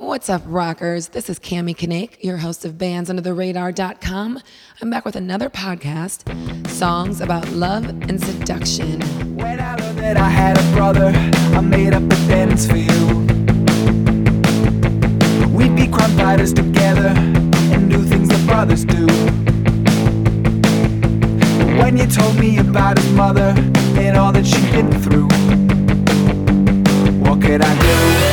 What's up, rockers? This is Cami Kanake, your host of BandsUnderTheRadar.com. I'm back with another podcast, songs about love and seduction. When I learned that I had a brother, I made up a dance for you. We'd be crime fighters together and do things that brothers do. When you told me about his mother and all that she'd been through, what could I do?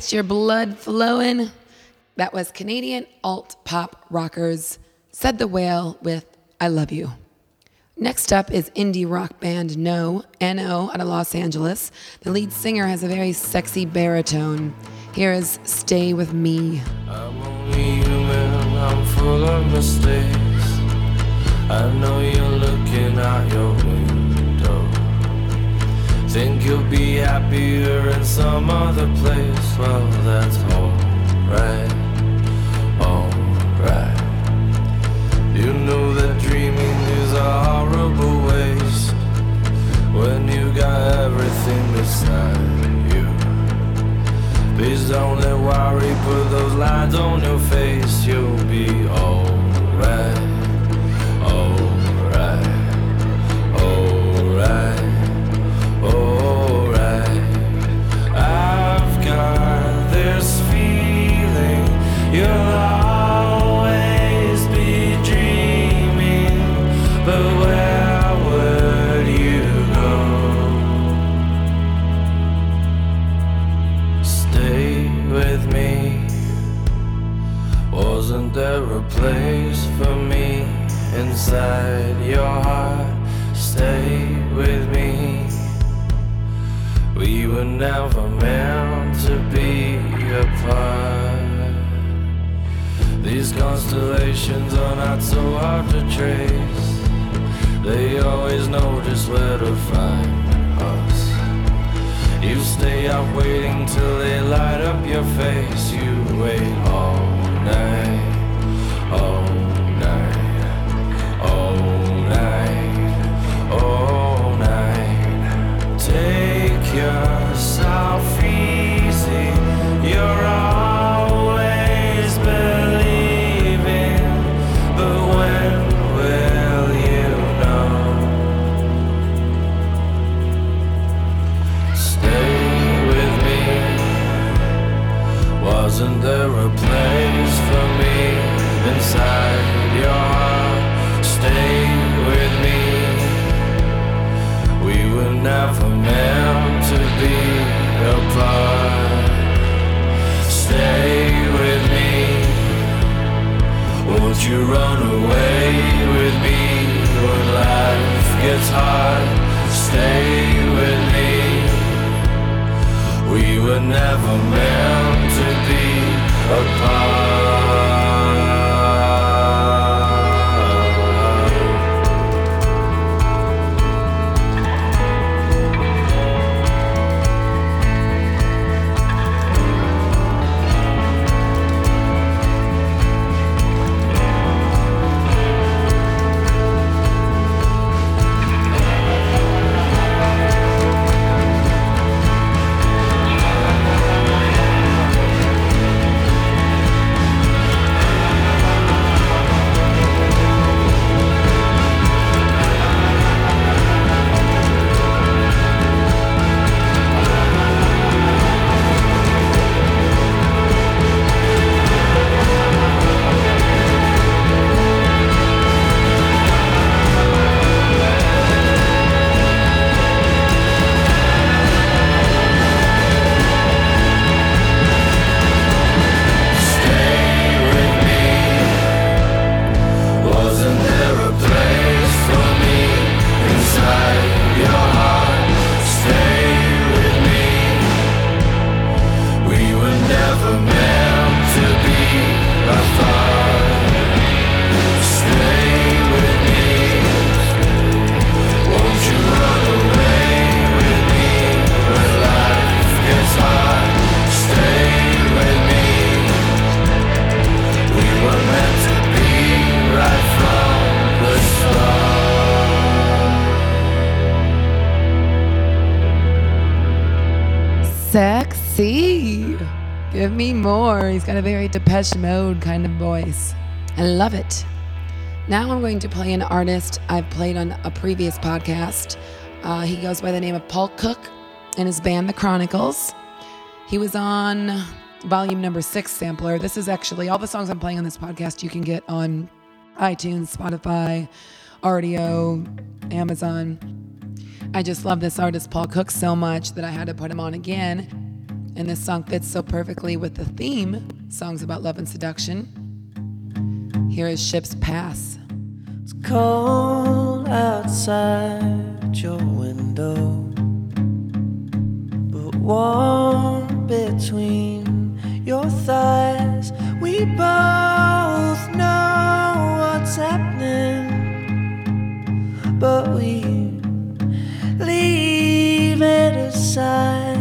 gets your blood flowing. That was Canadian alt pop rockers, said the whale with I Love You. Next up is indie rock band No, N-O, out of Los Angeles. The lead singer has a very sexy baritone. Here is Stay With Me. I'm only human, I'm full of mistakes. I know you're looking your. Think you'll be happier in some other place. Well, that's alright, alright. You know that dreaming is a horrible waste when you got everything beside you. Please don't let worry put those lines on your face. You'll be alright. To play an artist I've played on a previous podcast. Uh, he goes by the name of Paul Cook and his band, The Chronicles. He was on volume number six sampler. This is actually all the songs I'm playing on this podcast you can get on iTunes, Spotify, Rdio, Amazon. I just love this artist, Paul Cook, so much that I had to put him on again. And this song fits so perfectly with the theme songs about love and seduction. Here is Ship's Pass. Cold outside your window, but warm between your thighs. We both know what's happening, but we leave it aside.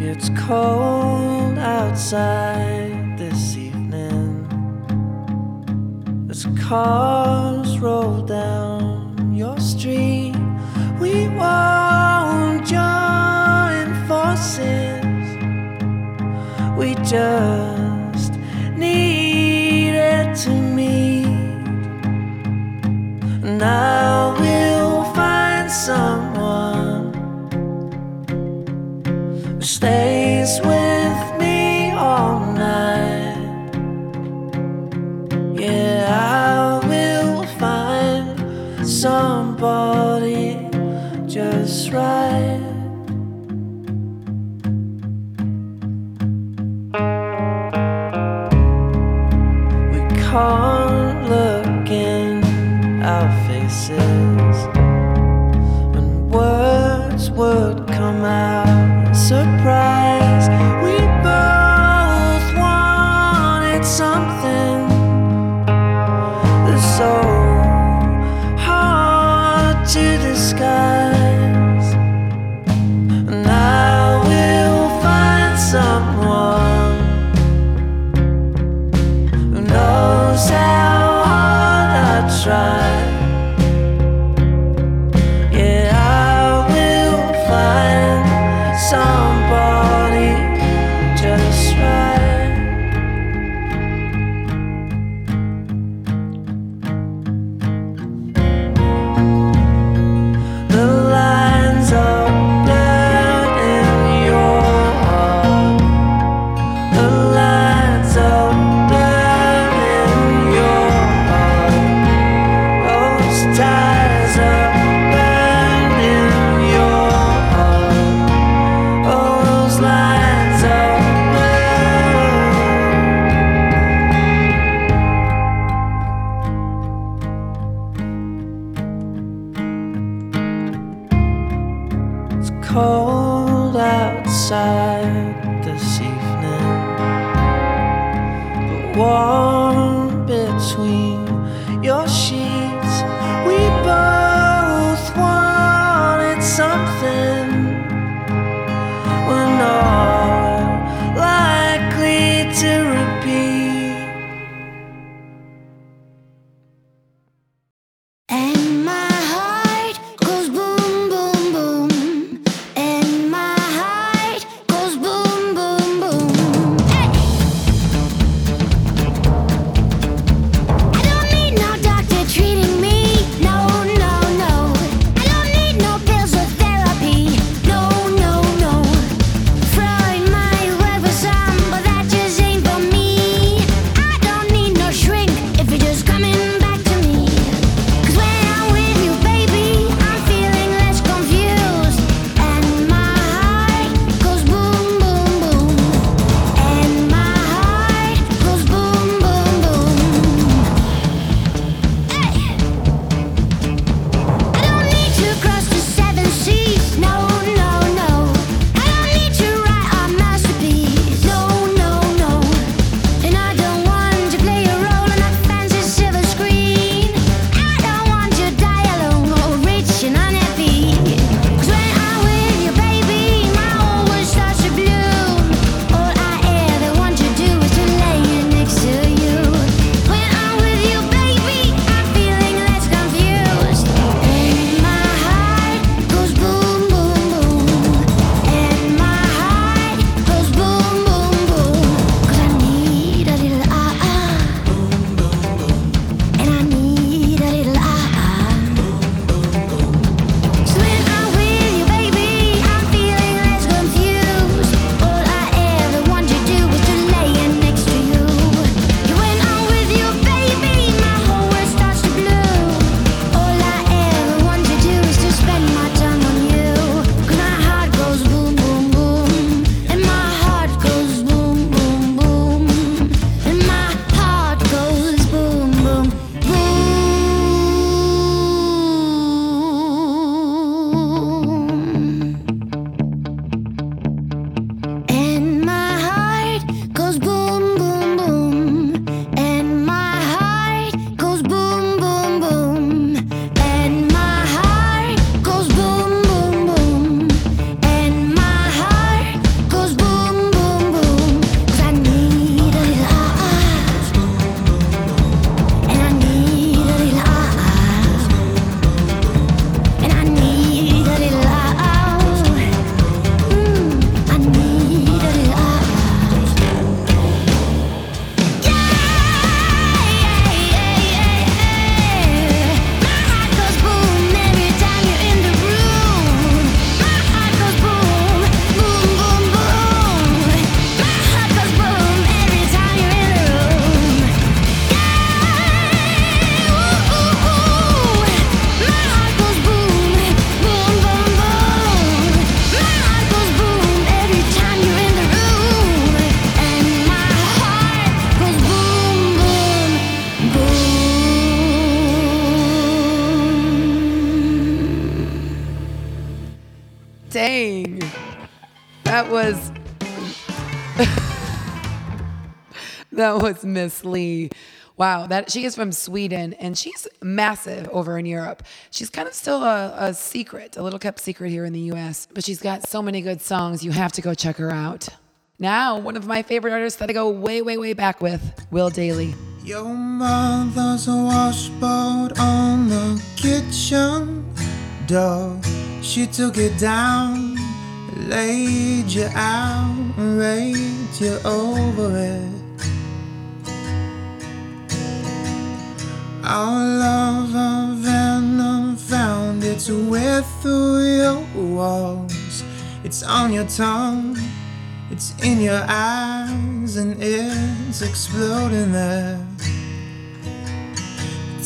It's cold outside cars roll down your street, we won't join forces. We just needed to meet. Now we'll find someone who stays with was Miss Li. Wow, that she is from Sweden and she's massive over in Europe. She's kind of still a, a secret, a little kept secret here in the U.S., but she's got so many good songs. You have to go check her out. Now, one of my favorite artists that I go way, way, way back with, Will Dailey. Your mother's a washboard on the kitchen door. She took it down, laid you out, raked you over it. Our love of venom found its way through your walls. It's on your tongue, it's in your eyes, and it's exploding there.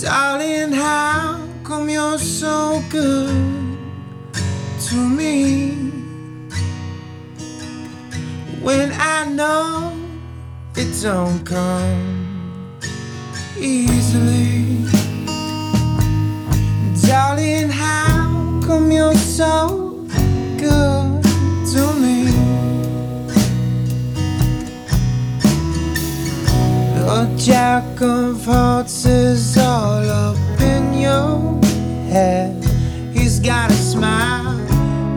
Darling, how come you're so good to me? When I know it don't come easily. Darling, how come you're so good to me? The jack of hearts is all up in your head. He's got a smile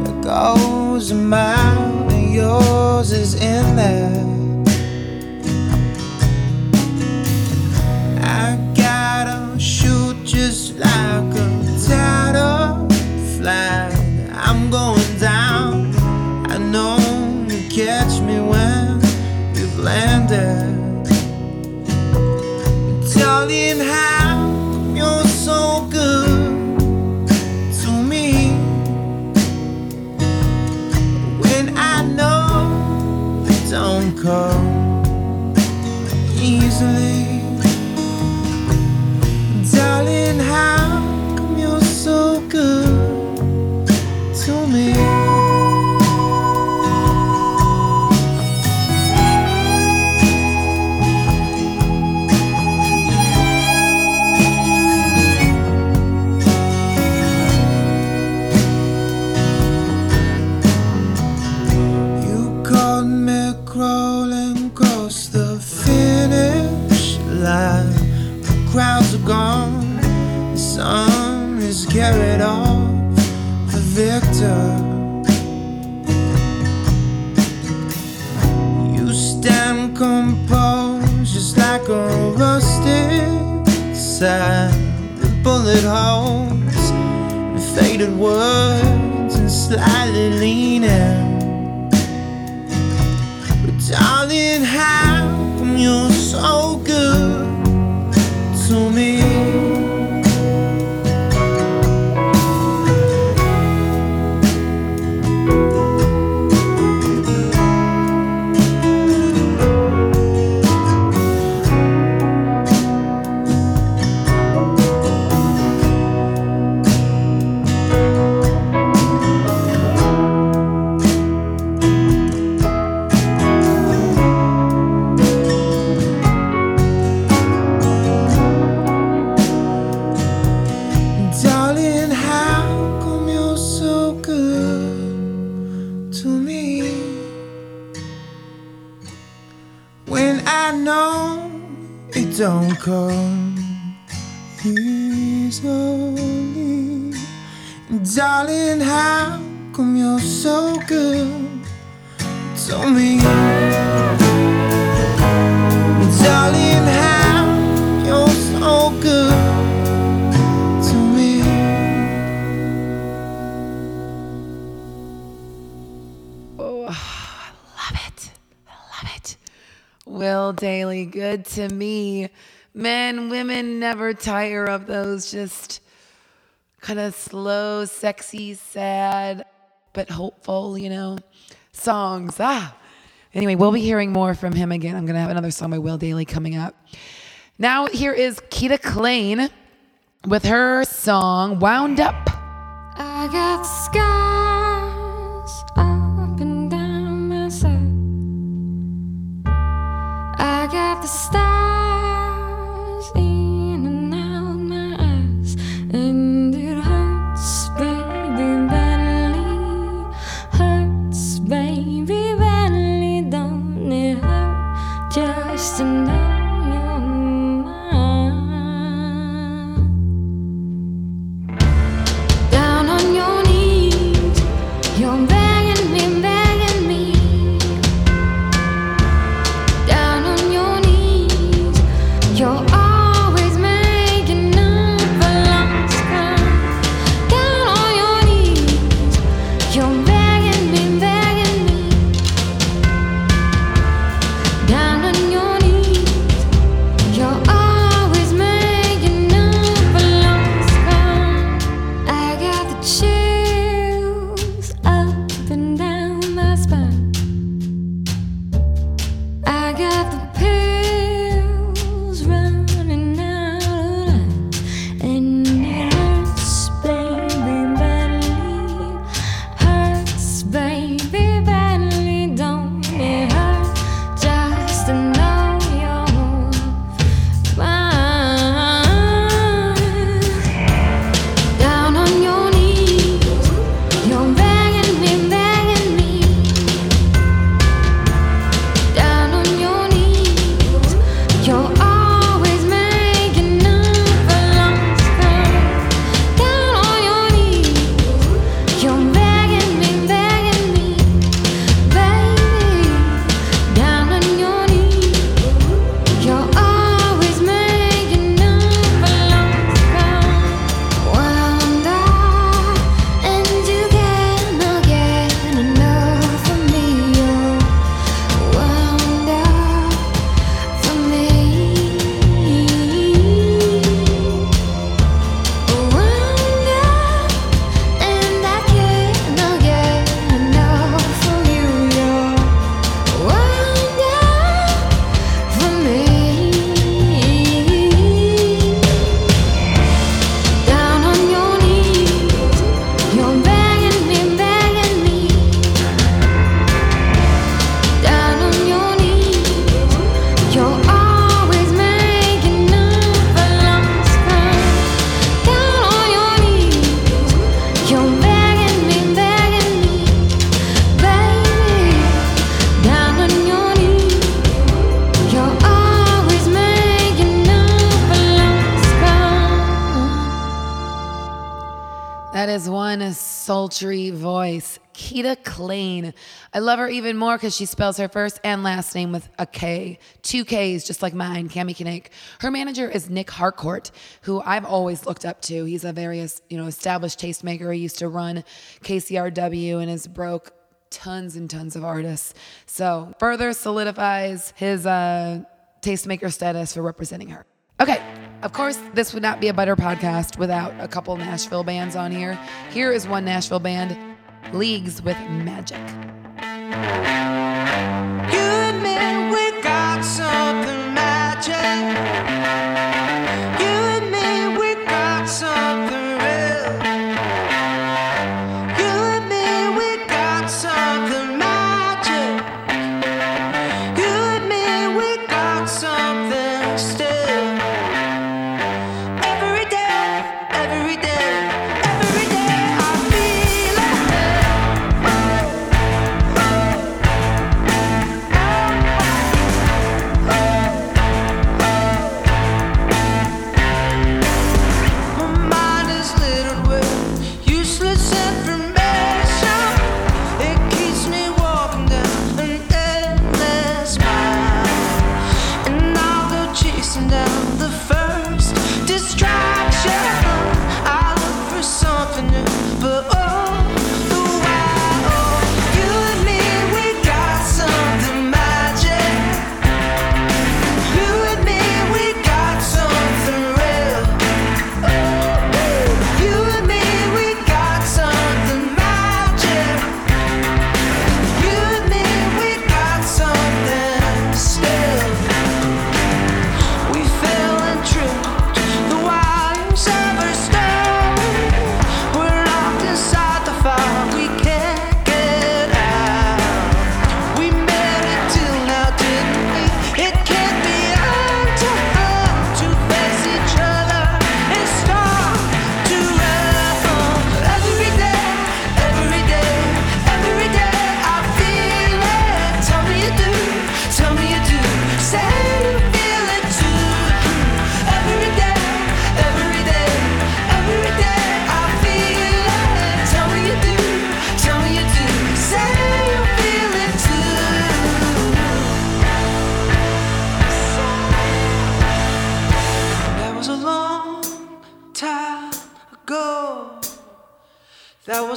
that goes a mile, and yours is in there. A carried off the victor. You stand composed just like a rusted sign with bullet holes and faded words and slightly leaning. But darling, how come you're so good to me? Darling, how come you're so good to me? Darling, how you're so good to me. Oh, I love it. I love it. Will Dailey, good to me. Men, women never tire of those just kind of slow, sexy, sad, but hopeful, you know, songs. Ah. Anyway, we'll be hearing more from him again. I'm going to have another song by Will Dailey coming up. Now, here is Kita Klane with her song Wound Up. I got scars up and down my side. I got the stars even more because she spells her first and last name with a K, two Ks, just like mine, Cami Kinnick. Her manager is Nic Harcourt, who I've always looked up to. He's a very, you know, established tastemaker. He used to run KCRW and has broke tons and tons of artists. So further solidifies his uh, tastemaker status for representing her. Okay, of course, this would not be a better podcast without a couple Nashville bands on here. Here is one Nashville band, Leagues with Magic. You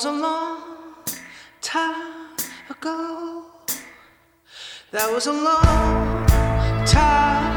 was a long time ago. That was a long time.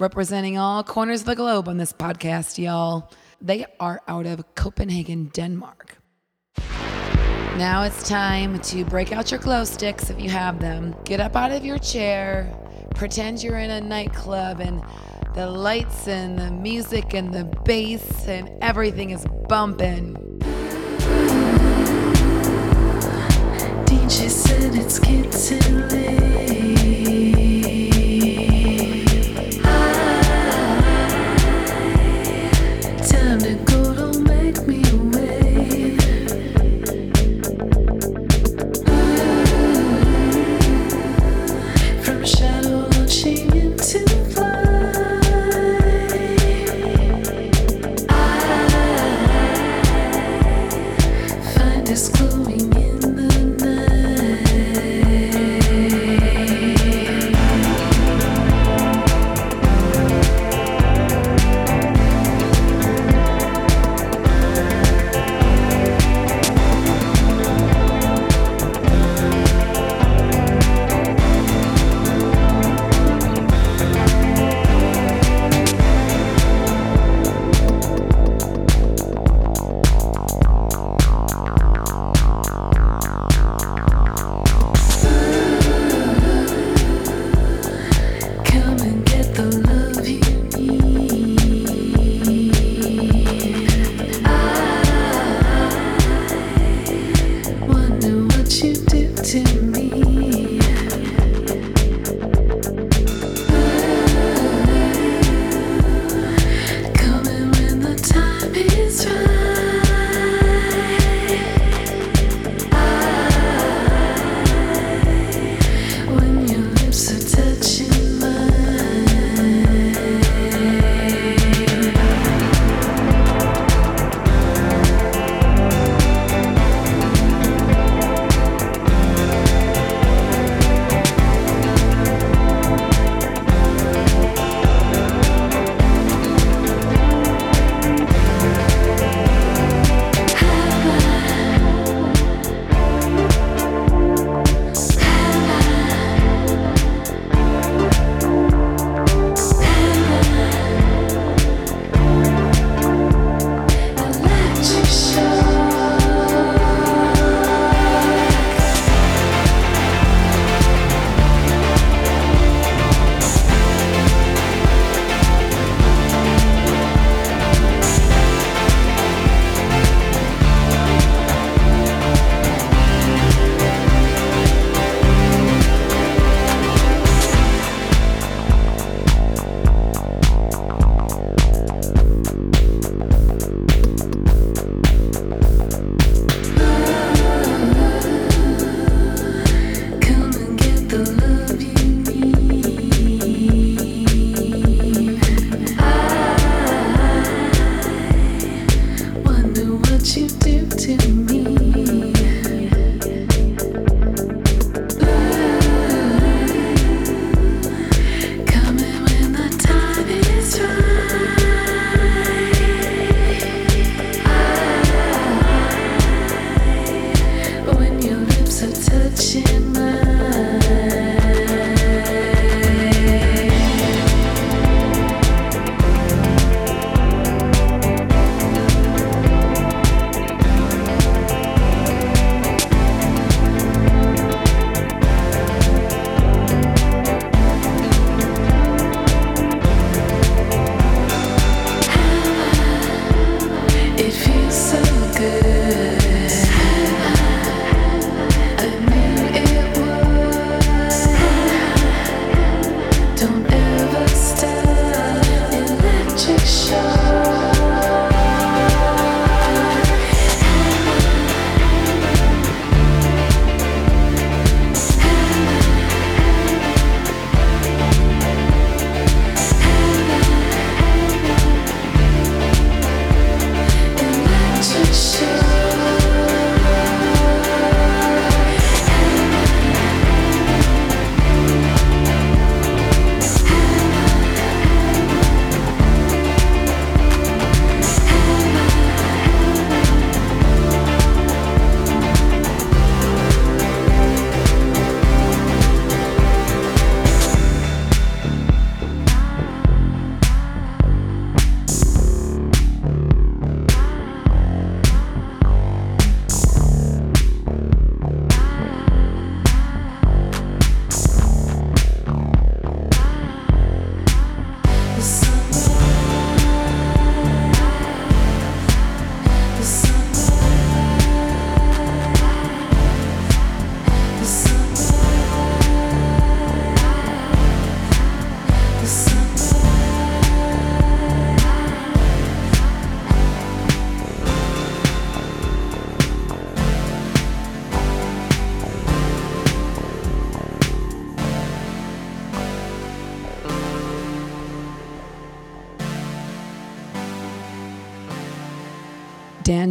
Representing all corners of the globe on this podcast, y'all. They are out of Copenhagen, Denmark. Now it's time to break out your glow sticks if you have them. Get up out of your chair, pretend you're in a nightclub, and the lights and the music and the bass and everything is bumping. DJ said it's getting late.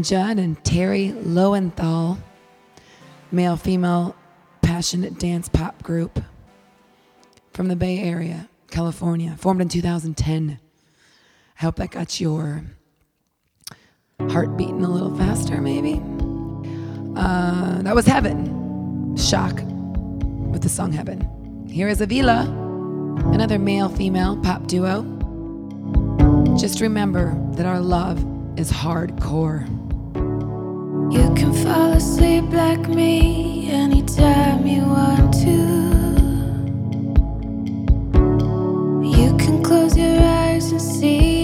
Judd and Terry Lowenthal, male female passionate dance pop group from the Bay Area, California, formed in 2010. I hope that got your heart beating a little faster, maybe. Uh, that was Heaven, Shock, with the song Heaven. Here is Avila, another male female pop duo. Just remember that our love is hardcore. You can fall asleep like me anytime you want to. You can close your eyes and see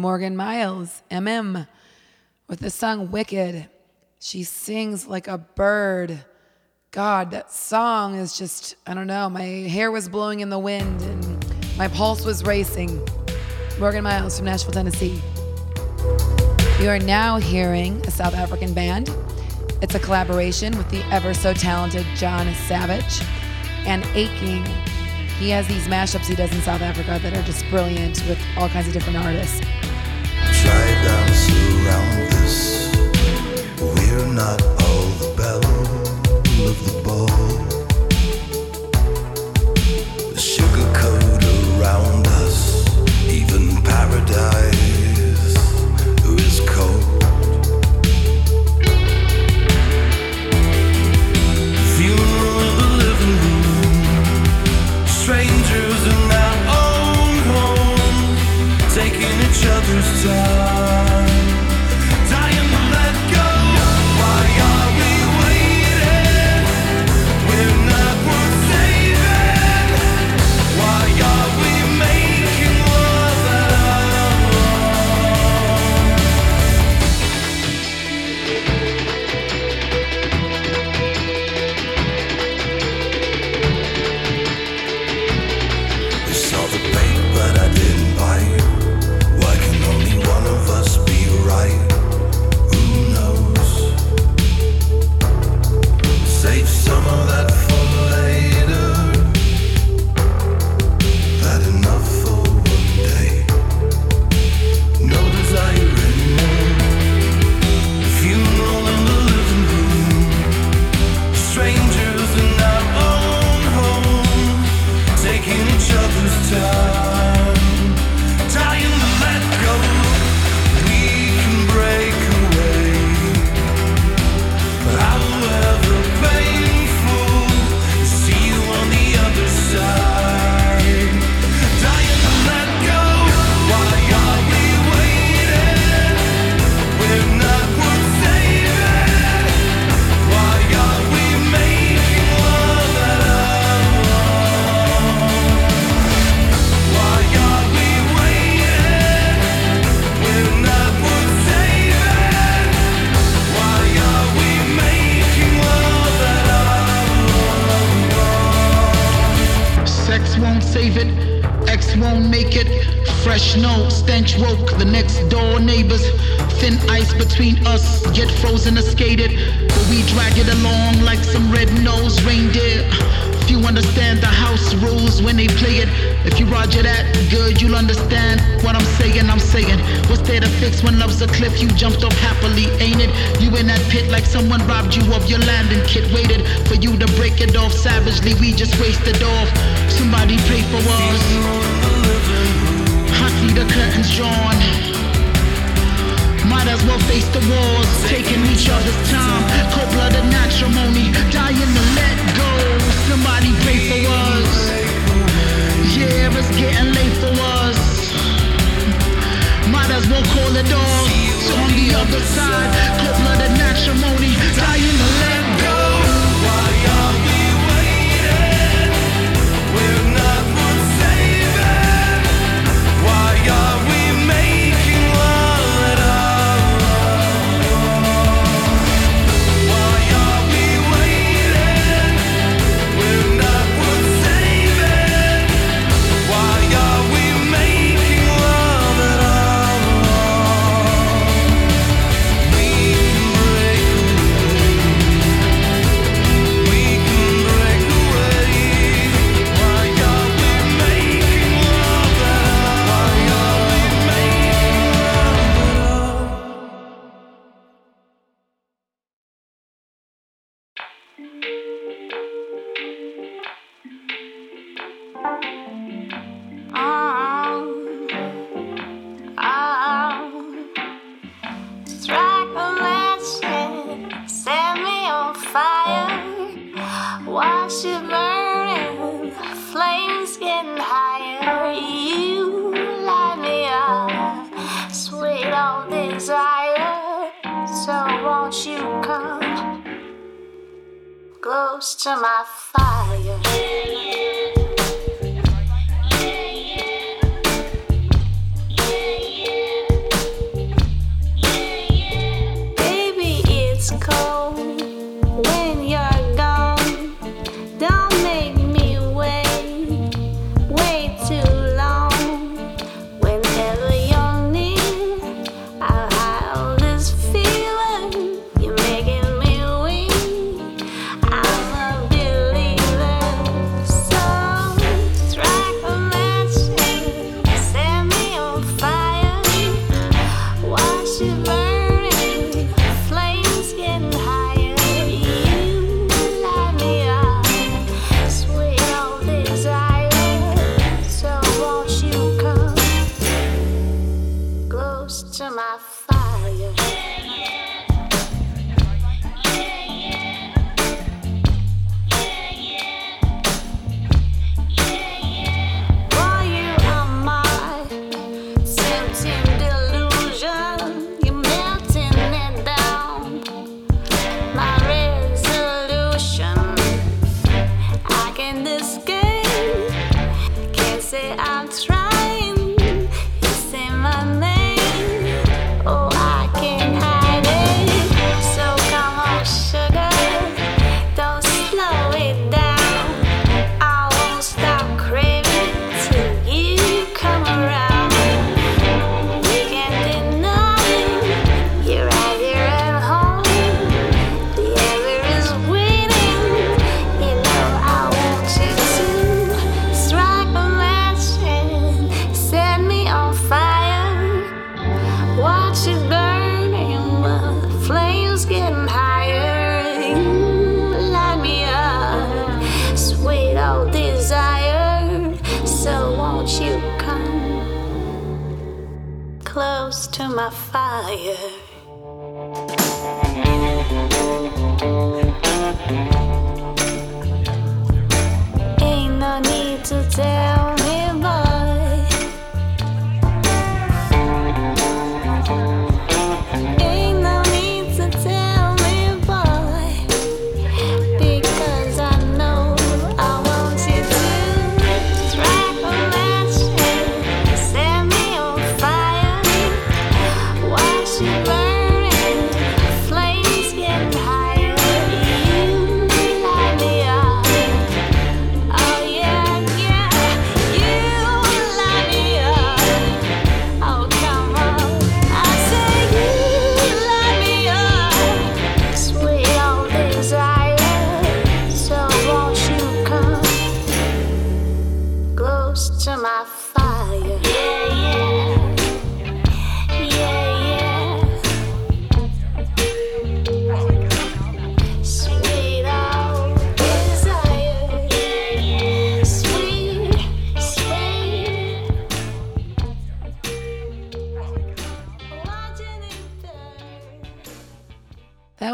Morgan Myles, MM, with the song Wicked. She sings like a bird. God, that song is just, I don't know, my hair was blowing in the wind and my pulse was racing. Morgan Myles from Nashville, Tennessee. You are now hearing a South African band. It's a collaboration with the ever so talented Jon Savage and Aking. He has these mashups he does in South Africa that are just brilliant with all kinds of different artists not all the bell of the ball. stench woke the next door neighbors. Thin ice between us, yet frozen or skated. But we drag it along like some red-nosed reindeer. Few understand the house rules when they play it. If you roger that, good, you'll understand what I'm saying. I'm saying, what's there to fix when love's a cliff? You jumped off happily, ain't it? You in that pit like someone robbed you of your landing kit. Waited for you to break it off savagely. We just wasted off. Somebody pray for us the curtains drawn. Might as well face the walls, taking each other's time. Cold blooded matrimony, dying to let go. Somebody pay for us. Yeah, it's getting late for us. Might as well call it off. So on the other side, cold blooded matrimony, dying to let go. Why are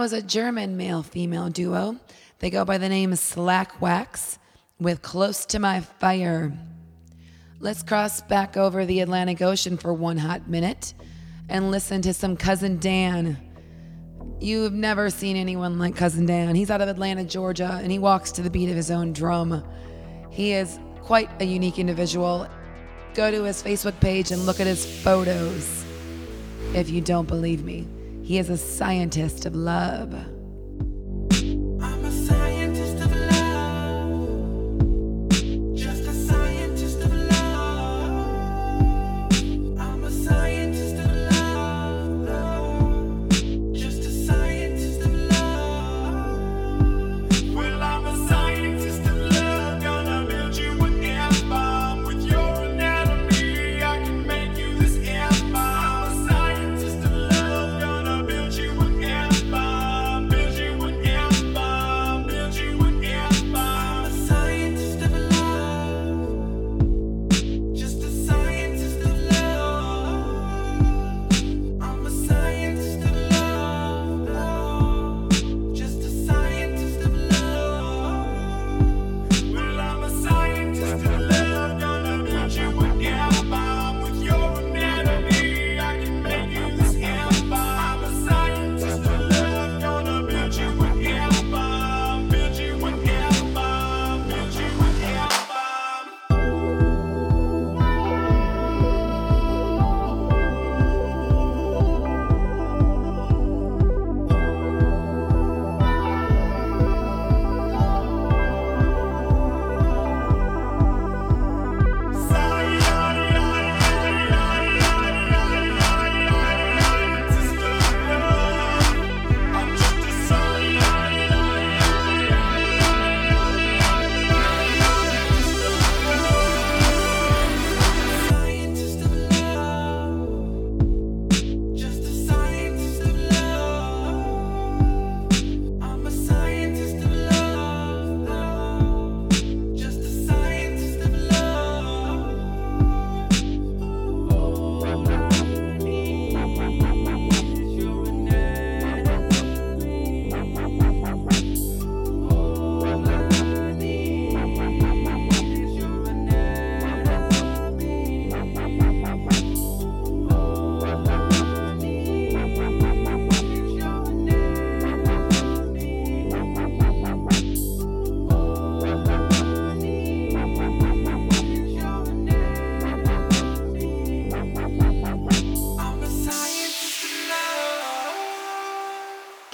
was a German male female duo. They go by the name Slackwax with Close to My Fire. Let's cross back over the Atlantic Ocean for one hot minute and listen to some Cousin Dan. You've never seen anyone like Cousin Dan. He's out of Atlanta, Georgia, and he walks to the beat of his own drum. He is quite a unique individual. Go to his Facebook page and look at his photos if you don't believe me. He is a scientist of love.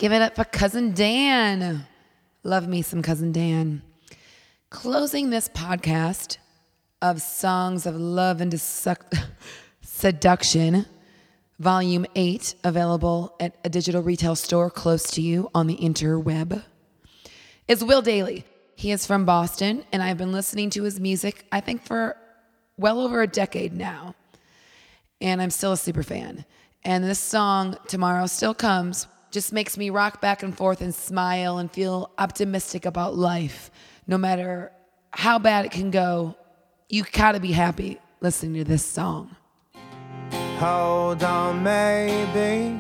Give it up for Cousin Dan. Love me some Cousin Dan. Closing this podcast of Songs of Love and Desuc- Seduction, Volume 8, available at a digital retail store close to you on the interweb, is Will Dailey. He is from Boston, and I've been listening to his music, I think, for well over a decade now and I'm still a super fan. And this song, Tomorrow Still Comes, just makes me rock back and forth and smile and feel optimistic about life. No matter how bad it can go, you gotta be happy listening to this song. Hold on, maybe.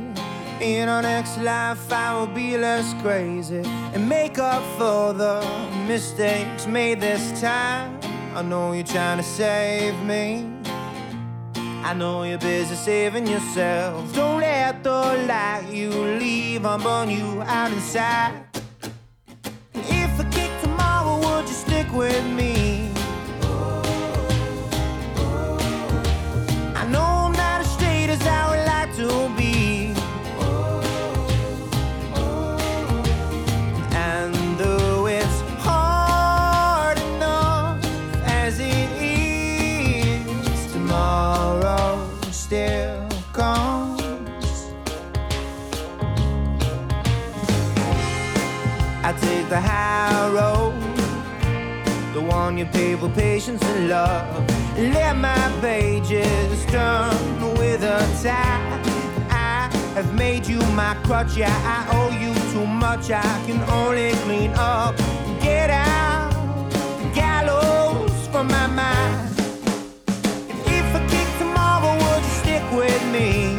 In our next life, I will be less crazy and make up for the mistakes made this time. I know you're trying to save me. I know you're busy saving yourself. Don't let the light you leave on burn you out inside. If I kick tomorrow, would you stick with me? The high road, the one you your paper, patience and love. Let my pages turn with a tide. I have made you my crutch, yeah, I owe you too much. I can only clean up, get out, gallows from my mind. If I kick tomorrow, would you stick with me?